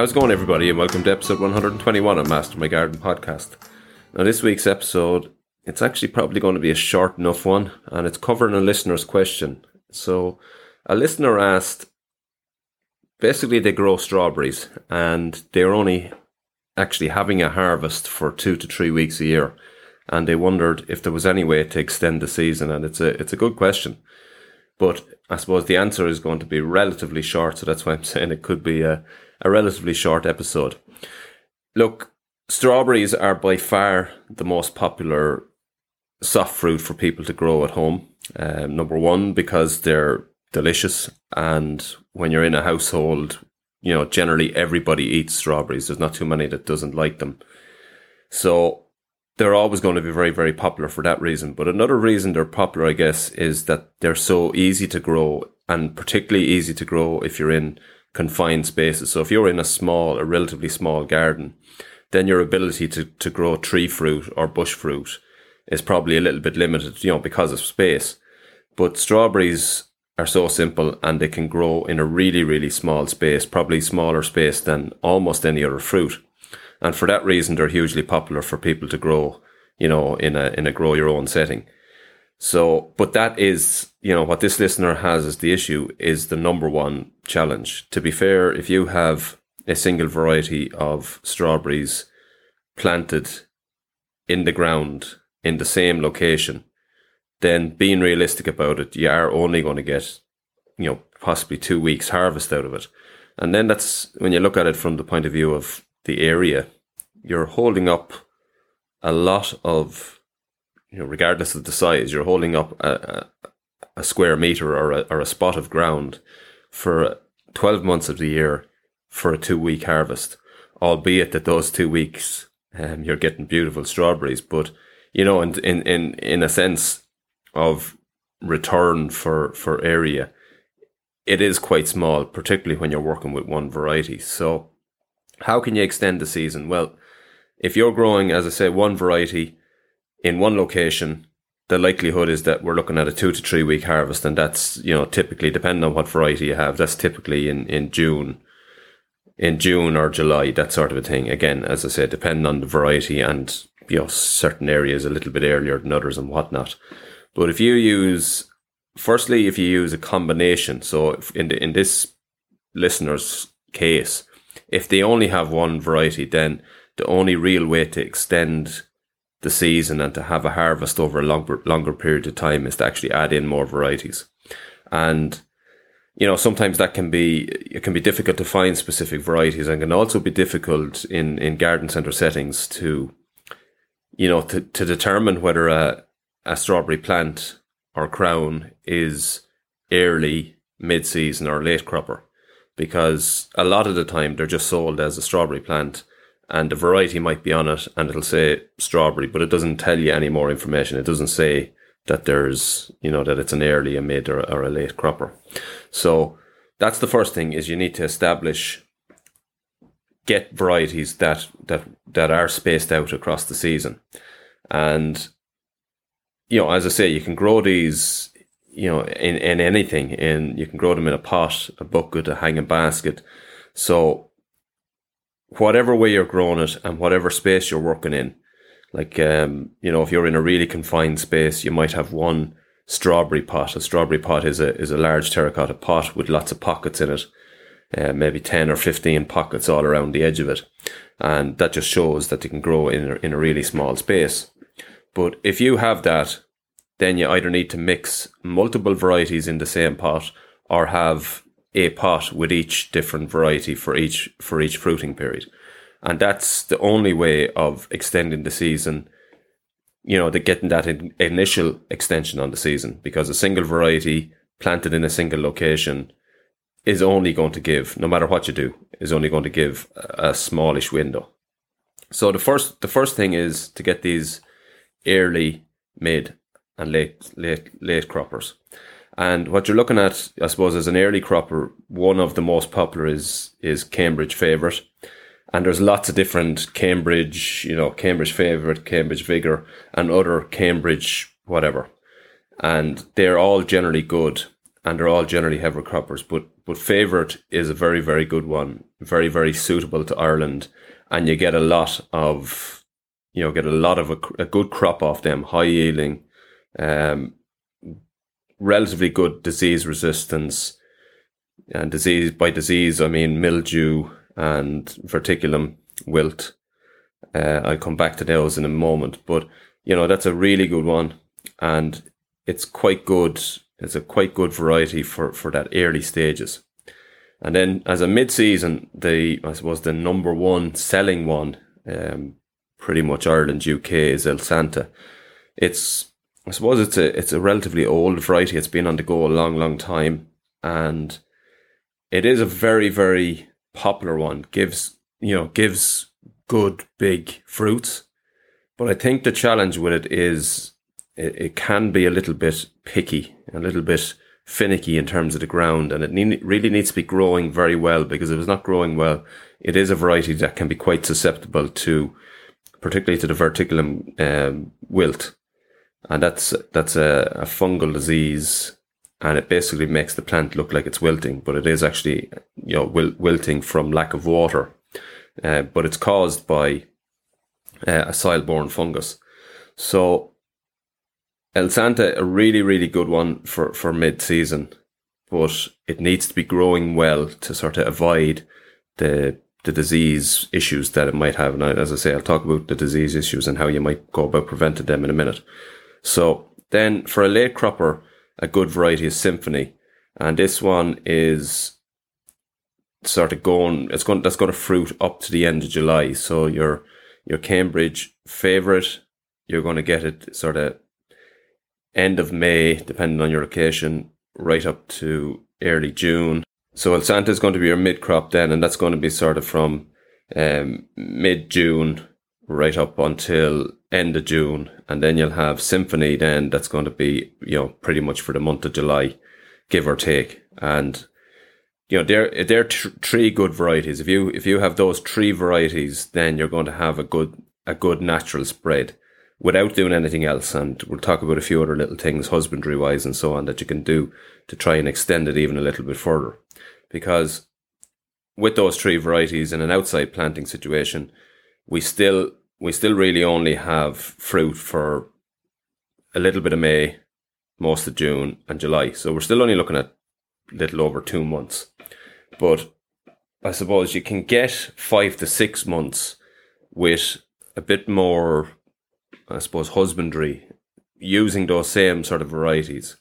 How's it going, everybody, and welcome to episode 121 of Master My Garden podcast. Now, this week's episode, it's actually probably going to be a short enough one, and it's covering a listener's question. So, a listener asked basically, they grow strawberries, and they're only actually having a harvest for two to three weeks a year. And they wondered if there was any way to extend the season, and it's a it's a good question. But I suppose the answer is going to be relatively short, so that's why I'm saying it could be a, a relatively short episode. Look, strawberries are by far the most popular soft fruit for people to grow at home. Um, number one, because they're delicious, and when you're in a household, you know, generally everybody eats strawberries. There's not too many that doesn't like them. So they're always going to be very, very popular for that reason. But another reason they're popular, I guess, is that they're so easy to grow and particularly easy to grow if you're in confined spaces. So if you're in a small, a relatively small garden, then your ability to, to grow tree fruit or bush fruit is probably a little bit limited, you know, because of space. But strawberries are so simple and they can grow in a really, really small space, probably smaller space than almost any other fruit. And for that reason, they're hugely popular for people to grow, you know, in a, in a grow your own setting. So, but that is, you know, what this listener has as the issue is the number one challenge. To be fair, if you have a single variety of strawberries planted in the ground in the same location, then being realistic about it, you are only going to get, you know, possibly two weeks harvest out of it. And then that's when you look at it from the point of view of the area, you're holding up a lot of, you know, regardless of the size, you're holding up a, a, a square meter or a, or a spot of ground for 12 months of the year for a two week harvest, albeit that those two weeks um, you're getting beautiful strawberries. But, you know, in, in, in, in a sense of return for, for area, it is quite small, particularly when you're working with one variety. So, how can you extend the season? Well, if you're growing, as I say, one variety in one location, the likelihood is that we're looking at a two to three week harvest, and that's you know typically depending on what variety you have. That's typically in in June, in June or July, that sort of a thing. Again, as I said, depending on the variety and you know certain areas a little bit earlier than others and whatnot. But if you use, firstly, if you use a combination, so in the, in this listener's case, if they only have one variety, then the only real way to extend the season and to have a harvest over a longer longer period of time is to actually add in more varieties. And you know, sometimes that can be it can be difficult to find specific varieties and can also be difficult in, in garden centre settings to you know, to, to determine whether a, a strawberry plant or crown is early, mid season or late cropper because a lot of the time they're just sold as a strawberry plant and the variety might be on it and it'll say strawberry, but it doesn't tell you any more information. It doesn't say that there's, you know, that it's an early, a mid or, or a late cropper. So that's the first thing is you need to establish, get varieties that, that, that are spaced out across the season. And, you know, as I say, you can grow these you know, in, in anything. In you can grow them in a pot, a bucket, a hanging basket. So whatever way you're growing it and whatever space you're working in, like um, you know, if you're in a really confined space, you might have one strawberry pot. A strawberry pot is a is a large terracotta pot with lots of pockets in it. Uh, maybe 10 or 15 pockets all around the edge of it. And that just shows that they can grow in a, in a really small space. But if you have that then you either need to mix multiple varieties in the same pot or have a pot with each different variety for each for each fruiting period. And that's the only way of extending the season, you know, the getting that in, initial extension on the season because a single variety planted in a single location is only going to give, no matter what you do, is only going to give a, a smallish window. So the first the first thing is to get these early, mid, and late late late croppers. And what you're looking at, I suppose, as an early cropper, one of the most popular is is Cambridge Favourite. And there's lots of different Cambridge, you know, Cambridge Favourite, Cambridge Vigor, and other Cambridge whatever. And they're all generally good and they're all generally heavy croppers. But but favourite is a very, very good one. Very, very suitable to Ireland. And you get a lot of, you know, get a lot of a, a good crop off them, high yielding, um, relatively good disease resistance. And disease, by disease, I mean mildew and verticillium wilt. Uh, I'll come back to those in a moment, but you know, that's a really good one. And it's quite good it's a quite good variety for, for that early stages. And then as a mid-season, the I suppose the number one selling one, um, pretty much Ireland, UK is Elsanta. It's I suppose it's a it's a relatively old variety. It's been on the go a long, long time, and it is a very, very popular one. gives you know gives good big fruits, but I think the challenge with it is it, it can be a little bit picky, a little bit finicky in terms of the ground, and it need, really needs to be growing very well because if it's not growing well, it is a variety that can be quite susceptible to, particularly to the verticillium um, wilt, and that's that's a, a fungal disease, and it basically makes the plant look like it's wilting, but it is actually you know wil- wilting from lack of water, uh, but it's caused by uh, a soil-borne fungus. So Elsanta, a really, really good one for, for mid season, but it needs to be growing well to sort of avoid the the disease issues that it might have. And as I say, I'll talk about the disease issues and how you might go about preventing them in a minute. So then for a late cropper, a good variety is Symphony. And this one is sort of going, it's going, that's going to fruit up to the end of July. So your, your Cambridge favorite, you're going to get it sort of end of May, depending on your location, right up to early June. So Elsanta is going to be your mid crop then, and that's going to be sort of from um, mid June right up until end of June, and then you'll have Symphony. Then that's going to be you know pretty much for the month of July, give or take, and you know they're they're tr- three good varieties. If you if you have those three varieties, then you're going to have a good a good natural spread without doing anything else. And we'll talk about a few other little things, husbandry wise and so on, that you can do to try and extend it even a little bit further. Because with those three varieties in an outside planting situation, we still we still really only have fruit for a little bit of May, most of June and July. So we're still only looking at a little over two months. But I suppose you can get five to six months with a bit more I suppose, husbandry using those same sort of varieties.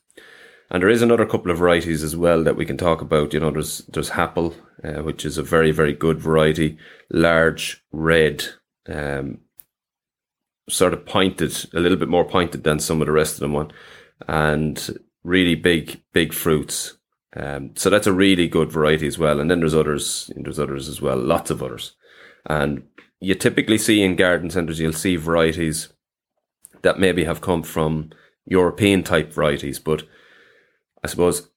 And there is another couple of varieties as well that we can talk about. You know, there's there's Hapil, uh, which is a very very good variety, large, red, um, sort of pointed, a little bit more pointed than some of the rest of them one, and really big big fruits. Um, so that's a really good variety as well. And then there's others, there's others as well, lots of others. And you typically see in garden centres, you'll see varieties that maybe have come from European type varieties. But I suppose,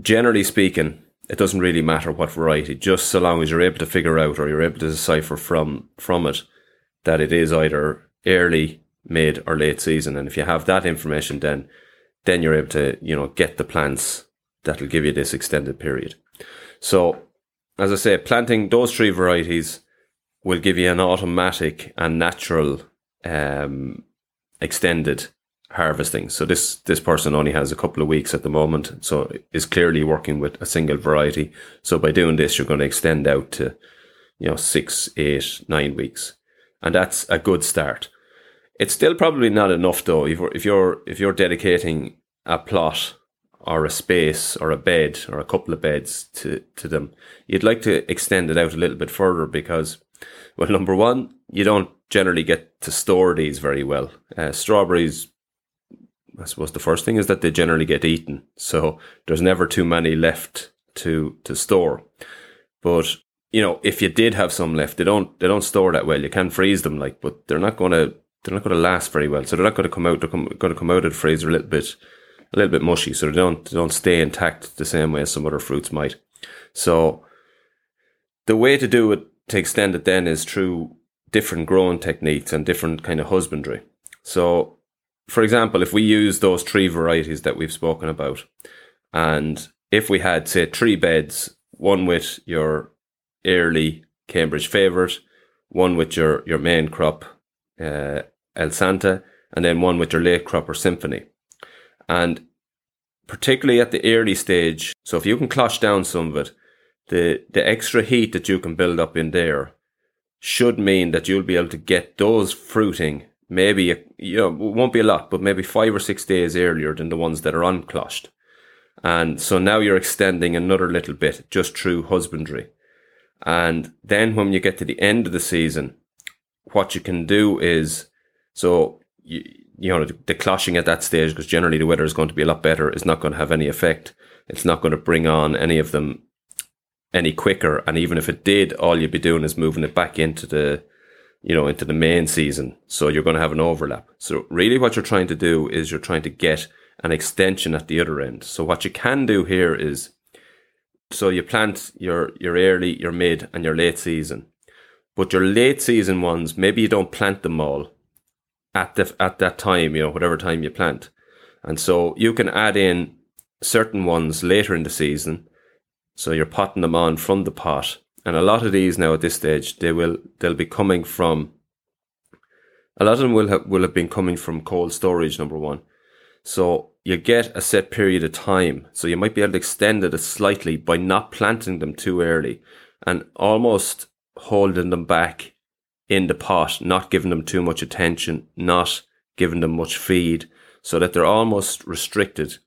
generally speaking, it doesn't really matter what variety, just so long as you're able to figure out or you're able to decipher from from it that it is either early, mid, or late season. And if you have that information, then then you're able to you know get the plants that'll give you this extended period. So, as I say, planting those three varieties will give you an automatic and natural um, extended harvesting. So this this person only has a couple of weeks at the moment, so is clearly working with a single variety. So by doing this, you're going to extend out to you know six, eight, nine weeks, and that's a good start. It's still probably not enough though. If you're if you're if you're dedicating a plot or a space or a bed or a couple of beds to to them, you'd like to extend it out a little bit further because, well, number one, you don't generally get to store these very well. Uh, strawberries, I suppose the first thing is that they generally get eaten, so there's never too many left to to store. But you know, if you did have some left, they don't they don't store that well. You can freeze them, like, but they're not going to they're not going to last very well. So they're not going to come out. They're going to come out of the freezer a little bit a little bit mushy, so they don't they don't stay intact the same way as some other fruits might. So the way to do it to extend it then is through different growing techniques and different kind of husbandry. So, for example, if we use those three varieties that we've spoken about, and if we had, say, three beds, one with your early Cambridge favourite, one with your, your main crop, uh, Elsanta, and then one with your late crop or Symphony. And particularly at the early stage, so if you can cloche down some of it, the, the extra heat that you can build up in there should mean that you'll be able to get those fruiting maybe, you know, it won't be a lot, but maybe five or six days earlier than the ones that are uncloched. And so now you're extending another little bit just through husbandry. And then when you get to the end of the season, what you can do is, so, you, you know, the, the cloching at that stage, because generally the weather is going to be a lot better, is not going to have any effect. It's not going to bring on any of them any quicker. And even if it did, all you'd be doing is moving it back into the, you know, into the main season. So you're going to have an overlap. So really what you're trying to do is you're trying to get an extension at the other end. So what you can do here is, so you plant your, your early, your mid and your late season, but your late season ones, maybe you don't plant them all at the, at that time, you know, whatever time you plant. And so you can add in certain ones later in the season. So you're potting them on from the pot and a lot of these now at this stage, they will they'll be coming from. A lot of them will have will have been coming from cold storage. Number one, so you get a set period of time. So you might be able to extend it slightly by not planting them too early, and almost holding them back in the pot, not giving them too much attention, not giving them much feed, so that they're almost restricted,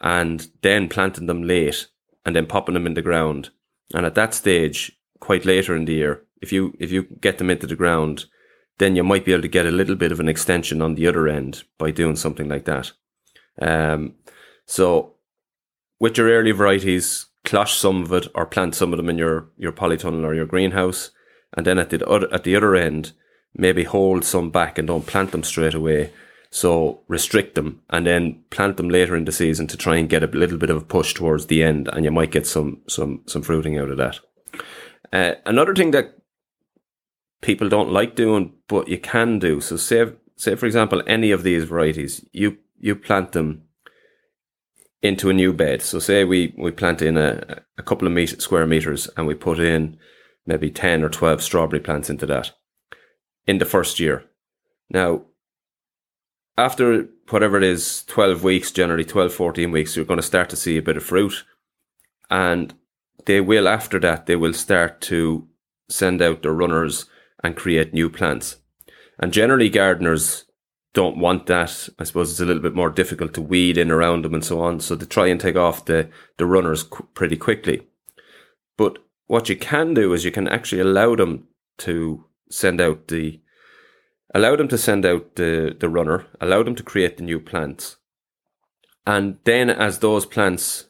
and then planting them late and then popping them in the ground. And at that stage, quite later in the year, if you if you get them into the ground, then you might be able to get a little bit of an extension on the other end by doing something like that. Um, so with your early varieties, cloche some of it or plant some of them in your your polytunnel or your greenhouse, and then at the other at the other end, maybe hold some back and don't plant them straight away. So restrict them and then plant them later in the season to try and get a little bit of a push towards the end, and you might get some some some fruiting out of that. Uh, another thing that people don't like doing, but you can do. So say, say for example, any of these varieties, you you plant them into a new bed. So say we we plant in a, a couple of meter, square meters, and we put in maybe ten or twelve strawberry plants into that in the first year. Now, after whatever it is, 12 weeks, generally 12, 14 weeks, you're going to start to see a bit of fruit. And they will, after that, they will start to send out their runners and create new plants. And generally, gardeners don't want that. I suppose it's a little bit more difficult to weed in around them and so on. So they try and take off the, the runners qu- pretty quickly. But what you can do is you can actually allow them to send out the, allow them to send out the, the runner, allow them to create the new plants. And then as those plants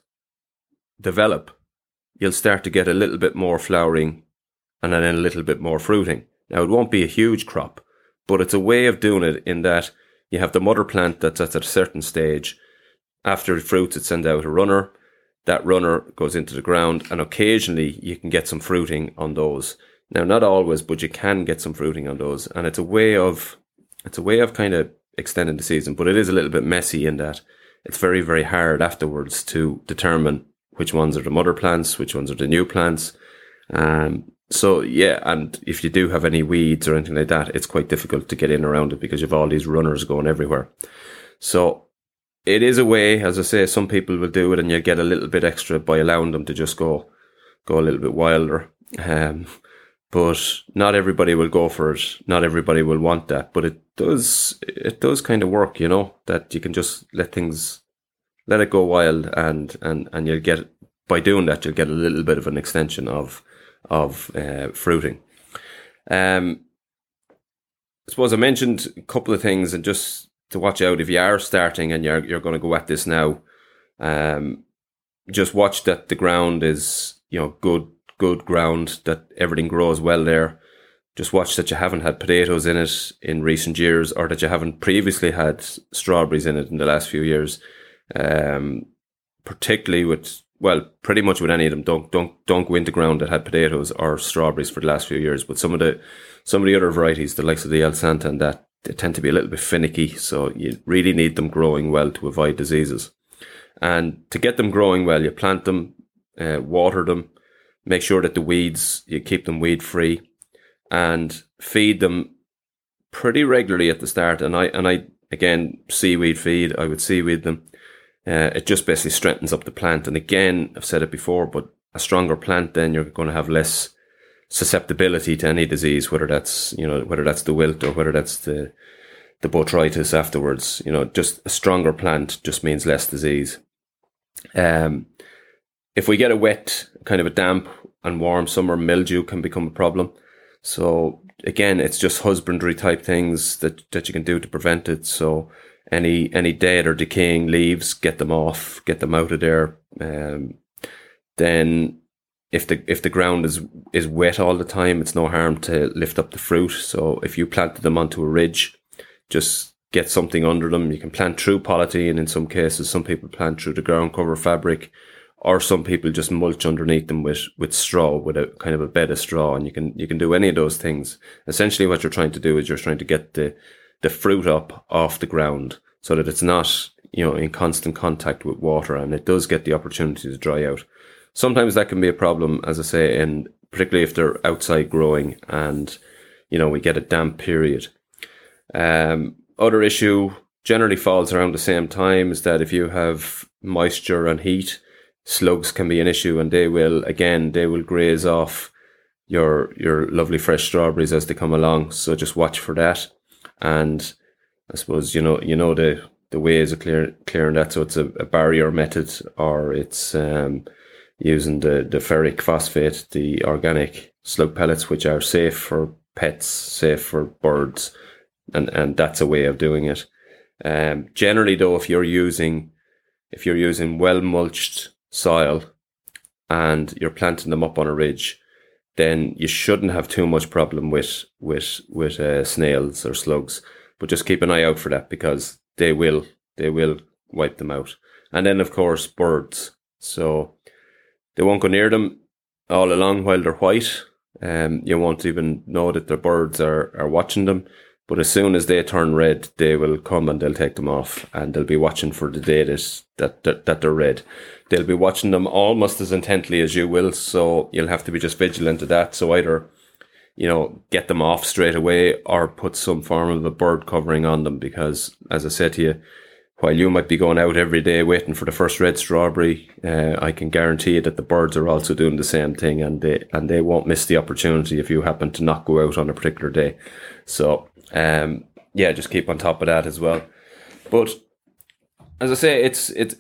develop, you'll start to get a little bit more flowering and then a little bit more fruiting. Now, it won't be a huge crop, but it's a way of doing it in that you have the mother plant that's at a certain stage. After it fruits, it sends out a runner. That runner goes into the ground, and occasionally you can get some fruiting on those. Now, not always, but you can get some fruiting on those, and it's a way of it's a way of kind of extending the season. But it is a little bit messy in that it's very very hard afterwards to determine which ones are the mother plants, which ones are the new plants. Um, so yeah, and if you do have any weeds or anything like that, it's quite difficult to get in around it because you have all these runners going everywhere. So it is a way, as I say, some people will do it and you get a little bit extra by allowing them to just go, go a little bit wilder. Um, but not everybody will go for it. Not everybody will want that, but it does, it does kind of work, you know, that you can just let things let it go wild, and and and you'll get by doing that you'll get a little bit of an extension of of uh, fruiting. Um, I suppose I mentioned a couple of things, and just to watch out if you are starting and you're you're going to go at this now. Um, just watch that the ground is you know good good ground that everything grows well there. Just watch that you haven't had potatoes in it in recent years, or that you haven't previously had strawberries in it in the last few years um, particularly with well, pretty much with any of them. Don't don't don't go into ground that had potatoes or strawberries for the last few years. But some of the some of the other varieties, the likes of the Elsanta and that, they tend to be a little bit finicky. So you really need them growing well to avoid diseases. And to get them growing well, you plant them, uh, water them, make sure that the weeds, you keep them weed free and feed them pretty regularly at the start. And I, and I, again, seaweed feed, I would seaweed them. Uh, it just basically strengthens up the plant. And again, I've said it before, but a stronger plant, then you're going to have less susceptibility to any disease, whether that's, you know, whether that's the wilt or whether that's the, the botrytis afterwards. You know, just a stronger plant just means less disease. Um, if we get a wet, kind of a damp and warm summer, mildew can become a problem. So again, it's just husbandry type things that, that you can do to prevent it. So any any dead or decaying leaves, get them off, get them out of there. Um, then if the if the ground is is wet all the time, it's no harm to lift up the fruit. So if you planted them onto a ridge, just get something under them. You can plant through polythene in some cases. Some people plant through the ground cover fabric, or some people just mulch underneath them with with straw, with a kind of a bed of straw. And you can you can do any of those things. Essentially, what you're trying to do is you're trying to get the the fruit up off the ground so that it's not you know in constant contact with water, and it does get the opportunity to dry out. Sometimes that can be a problem, as I say, and particularly if they're outside growing and you know we get a damp period um, other issue generally falls around the same time is that if you have moisture and heat, slugs can be an issue, and they will again they will graze off your your lovely fresh strawberries as they come along. So just watch for that, and I suppose you know you know the the ways of clear, clearing that. So it's a, a barrier method, or it's um, using the the ferric phosphate, the organic slug pellets, which are safe for pets, safe for birds and and that's a way of doing it. Um, generally, though, if you're using if you're using well mulched soil and you're planting them up on a ridge, then you shouldn't have too much problem with with with uh, snails or slugs. But just keep an eye out for that because they will they will wipe them out. And then of course birds. So they won't go near them all along while they're white. Um, you won't even know that the birds are, are watching them. But as soon as they turn red, they will come and they'll take them off, and they'll be watching for the day that that that, they're red. They'll be watching them almost as intently as you will, so you'll have to be just vigilant to that. So either you know get them off straight away, or put some form of a bird covering on them, because as I said to you, while you might be going out every day waiting for the first red strawberry, uh, I can guarantee you that the birds are also doing the same thing, and they and they won't miss the opportunity if you happen to not go out on a particular day. So um, yeah, just keep on top of that as well. But as I say, it's it's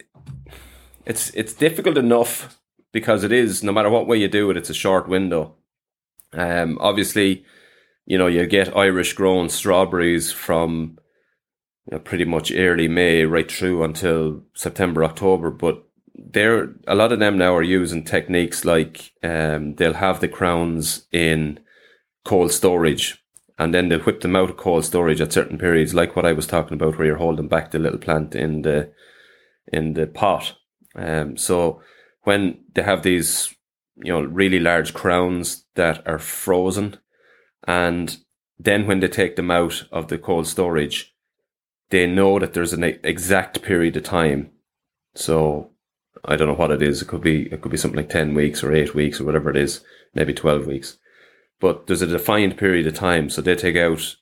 it's it's difficult enough because it is no matter what way you do it, it's a short window. Um, obviously, you know you get Irish grown strawberries from you know, pretty much early May right through until September October, but they're a lot of them now are using techniques like um, they'll have the crowns in cold storage and then they'll whip them out of cold storage at certain periods, like what I was talking about, where you're holding back the little plant in the in the pot. Um, so when they have these, you know, really large crowns that are frozen, and then when they take them out of the cold storage, they know that there's an exact period of time. So I don't know what it is. It could be it could be something like ten weeks or eight weeks or whatever it is, maybe twelve weeks but there's a defined period of time. So they take out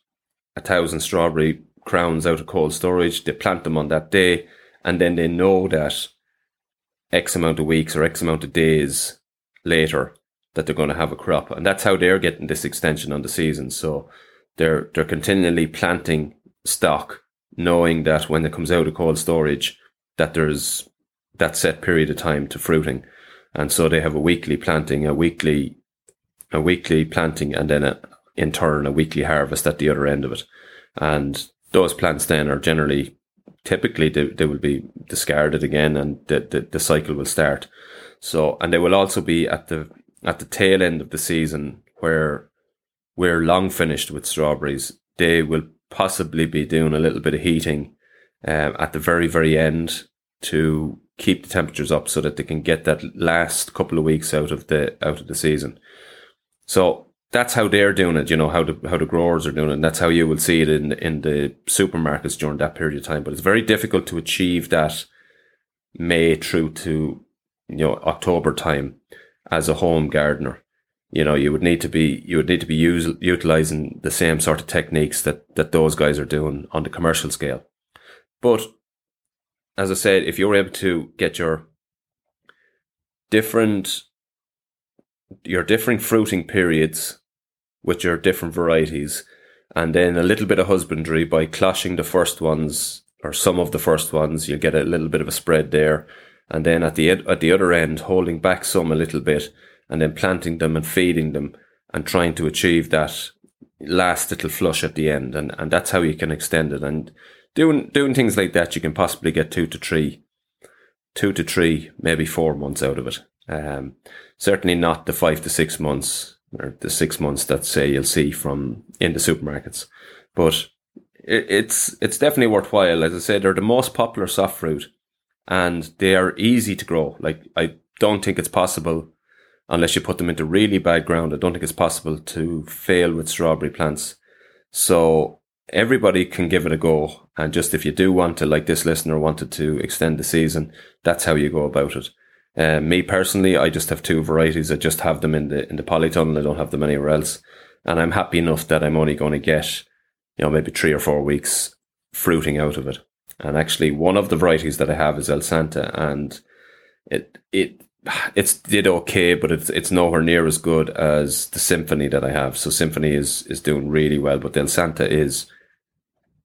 a thousand strawberry crowns out of cold storage, they plant them on that day, and then they know that X amount of weeks or X amount of days later that they're going to have a crop. And that's how they're getting this extension on the season. So they're they're continually planting stock, knowing that when it comes out of cold storage, that there's that set period of time to fruiting. And so they have a weekly planting, a weekly a weekly planting and then a, in turn a weekly harvest at the other end of it. And those plants then are generally, typically they, they will be discarded again and the, the, the cycle will start. So, and they will also be at the, at the tail end of the season where we're long finished with strawberries. They will possibly be doing a little bit of heating um, at the very, very end to keep the temperatures up so that they can get that last couple of weeks out of the out of the season. So that's how they're doing it, you know, how the how the growers are doing it. And that's how you will see it in in the supermarkets during that period of time. But it's very difficult to achieve that May through to you know October time as a home gardener. You know, you would need to be you would need to be use, utilizing the same sort of techniques that that those guys are doing on the commercial scale. But as I said, if you're able to get your different your different fruiting periods with your different varieties, and then a little bit of husbandry by cloching the first ones or some of the first ones, You'll get a little bit of a spread there, and then at the at the other end, holding back some a little bit, and then planting them and feeding them, and trying to achieve that last little flush at the end, and and that's how you can extend it. And doing doing things like that, you can possibly get two to three, two to three, maybe four months out of it. Um, certainly not the five to six months or the six months that say you'll see from in the supermarkets, but it, it's it's definitely worthwhile. As I said, they're the most popular soft fruit, and they are easy to grow. Like I don't think it's possible unless you put them into really bad ground. I don't think it's possible to fail with strawberry plants. So everybody can give it a go. And just if you do want to, like this listener wanted to extend the season, that's how you go about it. Uh, me personally, I just have two varieties. I just have them in the in the polytunnel. I don't have them anywhere else, and I'm happy enough that I'm only going to get, you know, maybe three or four weeks fruiting out of it. And actually, one of the varieties that I have is Elsanta, and it it it's did okay, but it's it's nowhere near as good as the Symphony that I have. So Symphony is is doing really well, but Elsanta is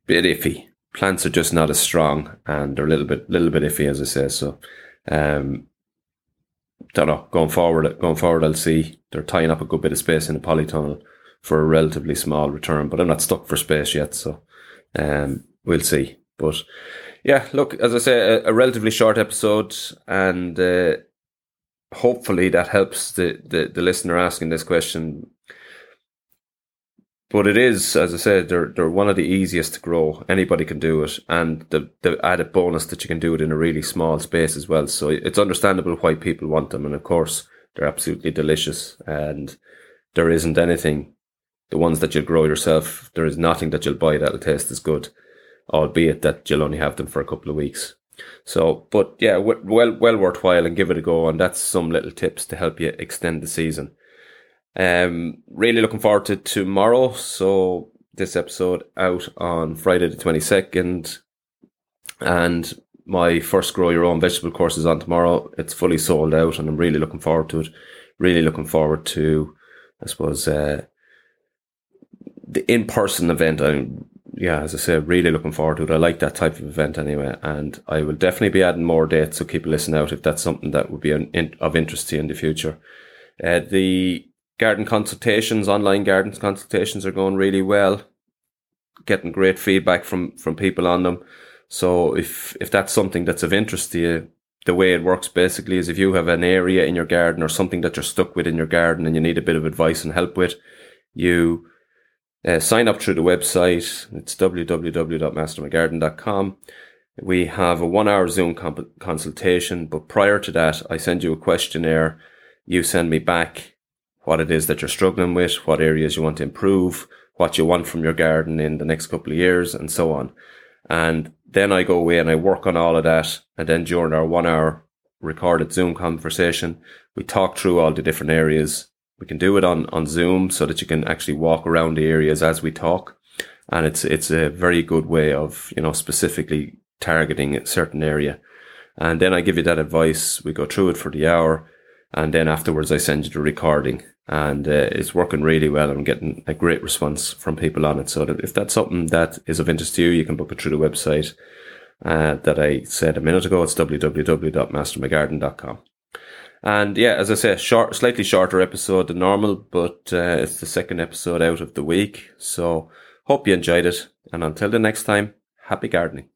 a bit iffy. Plants are just not as strong, and they're a little bit little bit iffy, as I say. So, um, don't know. Going forward, going forward, I'll see they're tying up a good bit of space in the polytunnel for a relatively small return, but I'm not stuck for space yet, so um, we'll see. But yeah, look, as I say, a, a relatively short episode, and uh, hopefully that helps the, the the listener asking this question but it is, as I said, they're they're one of the easiest to grow. Anybody can do it, and the the added bonus that you can do it in a really small space as well. So it's understandable why people want them, and of course they're absolutely delicious. And there isn't anything, the ones that you'll grow yourself, there is nothing that you'll buy that'll taste as good, albeit that you'll only have them for a couple of weeks. So, but yeah, well well worthwhile and give it a go. And that's some little tips to help you extend the season. Um, really looking forward to tomorrow. So this episode out on Friday the twenty second, and my first grow your own vegetable course is on tomorrow. It's fully sold out, and I'm really looking forward to it. Really looking forward to, I suppose, uh, the in person event. I'm yeah, as I said, really looking forward to it. I like that type of event anyway, and I will definitely be adding more dates. So keep a listen out if that's something that would be in, of interest to you in the future. Uh, the garden consultations, online garden consultations are going really well. Getting great feedback from from people on them. So if if that's something that's of interest to you, the way it works basically is if you have an area in your garden or something that you're stuck with in your garden and you need a bit of advice and help with, you uh, sign up through the website. It's www.mastermygarden.com. We have a one hour Zoom comp- consultation, but prior to that, I send you a questionnaire. You send me back what it is that you're struggling with, what areas you want to improve, what you want from your garden in the next couple of years, and so on. And then I go away and I work on all of that. And then during our one hour recorded Zoom conversation, we talk through all the different areas. We can do it on, on Zoom so that you can actually walk around the areas as we talk. And it's, it's a very good way of, you know, specifically targeting a certain area. And then I give you that advice. We go through it for the hour. And then afterwards, I send you the recording and uh, it's working really well. I'm getting a great response from people on it. So if that's something that is of interest to you, you can book it through the website uh, that I said a minute ago. It's www.mastermygarden.com. And yeah, as I say, short, slightly shorter episode than normal, but uh, it's the second episode out of the week. So hope you enjoyed it. And until the next time, happy gardening.